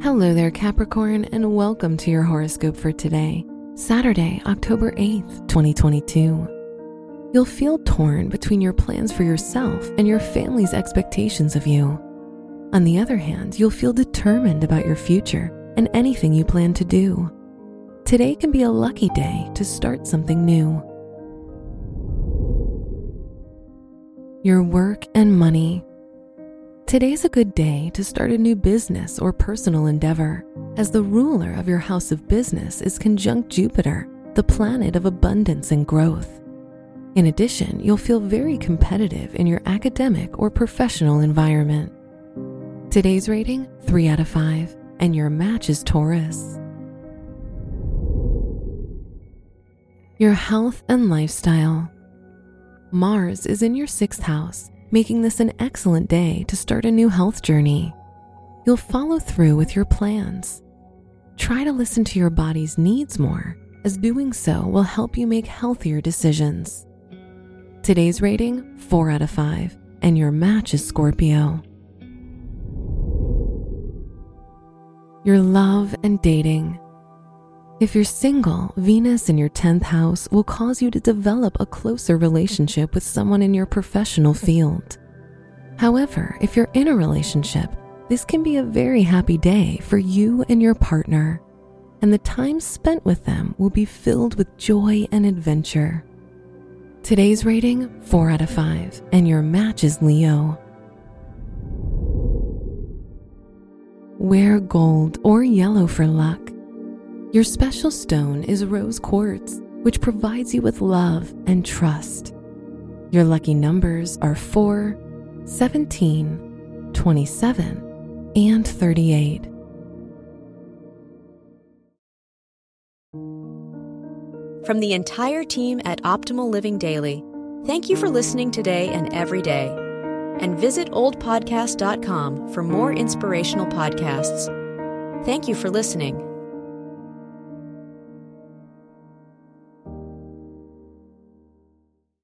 Hello there, Capricorn, and welcome to your horoscope for today, Saturday, October 8th, 2022. You'll feel torn between your plans for yourself and your family's expectations of you. On the other hand, you'll feel determined about your future and anything you plan to do. Today can be a lucky day to start something new. Your work and money. Today's a good day to start a new business or personal endeavor, as the ruler of your house of business is conjunct Jupiter, the planet of abundance and growth. In addition, you'll feel very competitive in your academic or professional environment. Today's rating 3 out of 5, and your match is Taurus. Your health and lifestyle. Mars is in your sixth house making this an excellent day to start a new health journey. You'll follow through with your plans. Try to listen to your body's needs more, as doing so will help you make healthier decisions. Today's rating 4 out of 5, and your match is Scorpio. Your love and dating. If you're single, Venus in your 10th house will cause you to develop a closer relationship with someone in your professional field. However, if you're in a relationship, this can be a very happy day for you and your partner, and the time spent with them will be filled with joy and adventure. Today's rating 4 out of 5, and your match is Leo. Wear gold or yellow for luck. Your special stone is rose quartz, which provides you with love and trust. Your lucky numbers are 4, 17, 27, and 38. From the entire team at Optimal Living Daily, thank you for listening today and every day. And visit oldpodcast.com for more inspirational podcasts. Thank you for listening.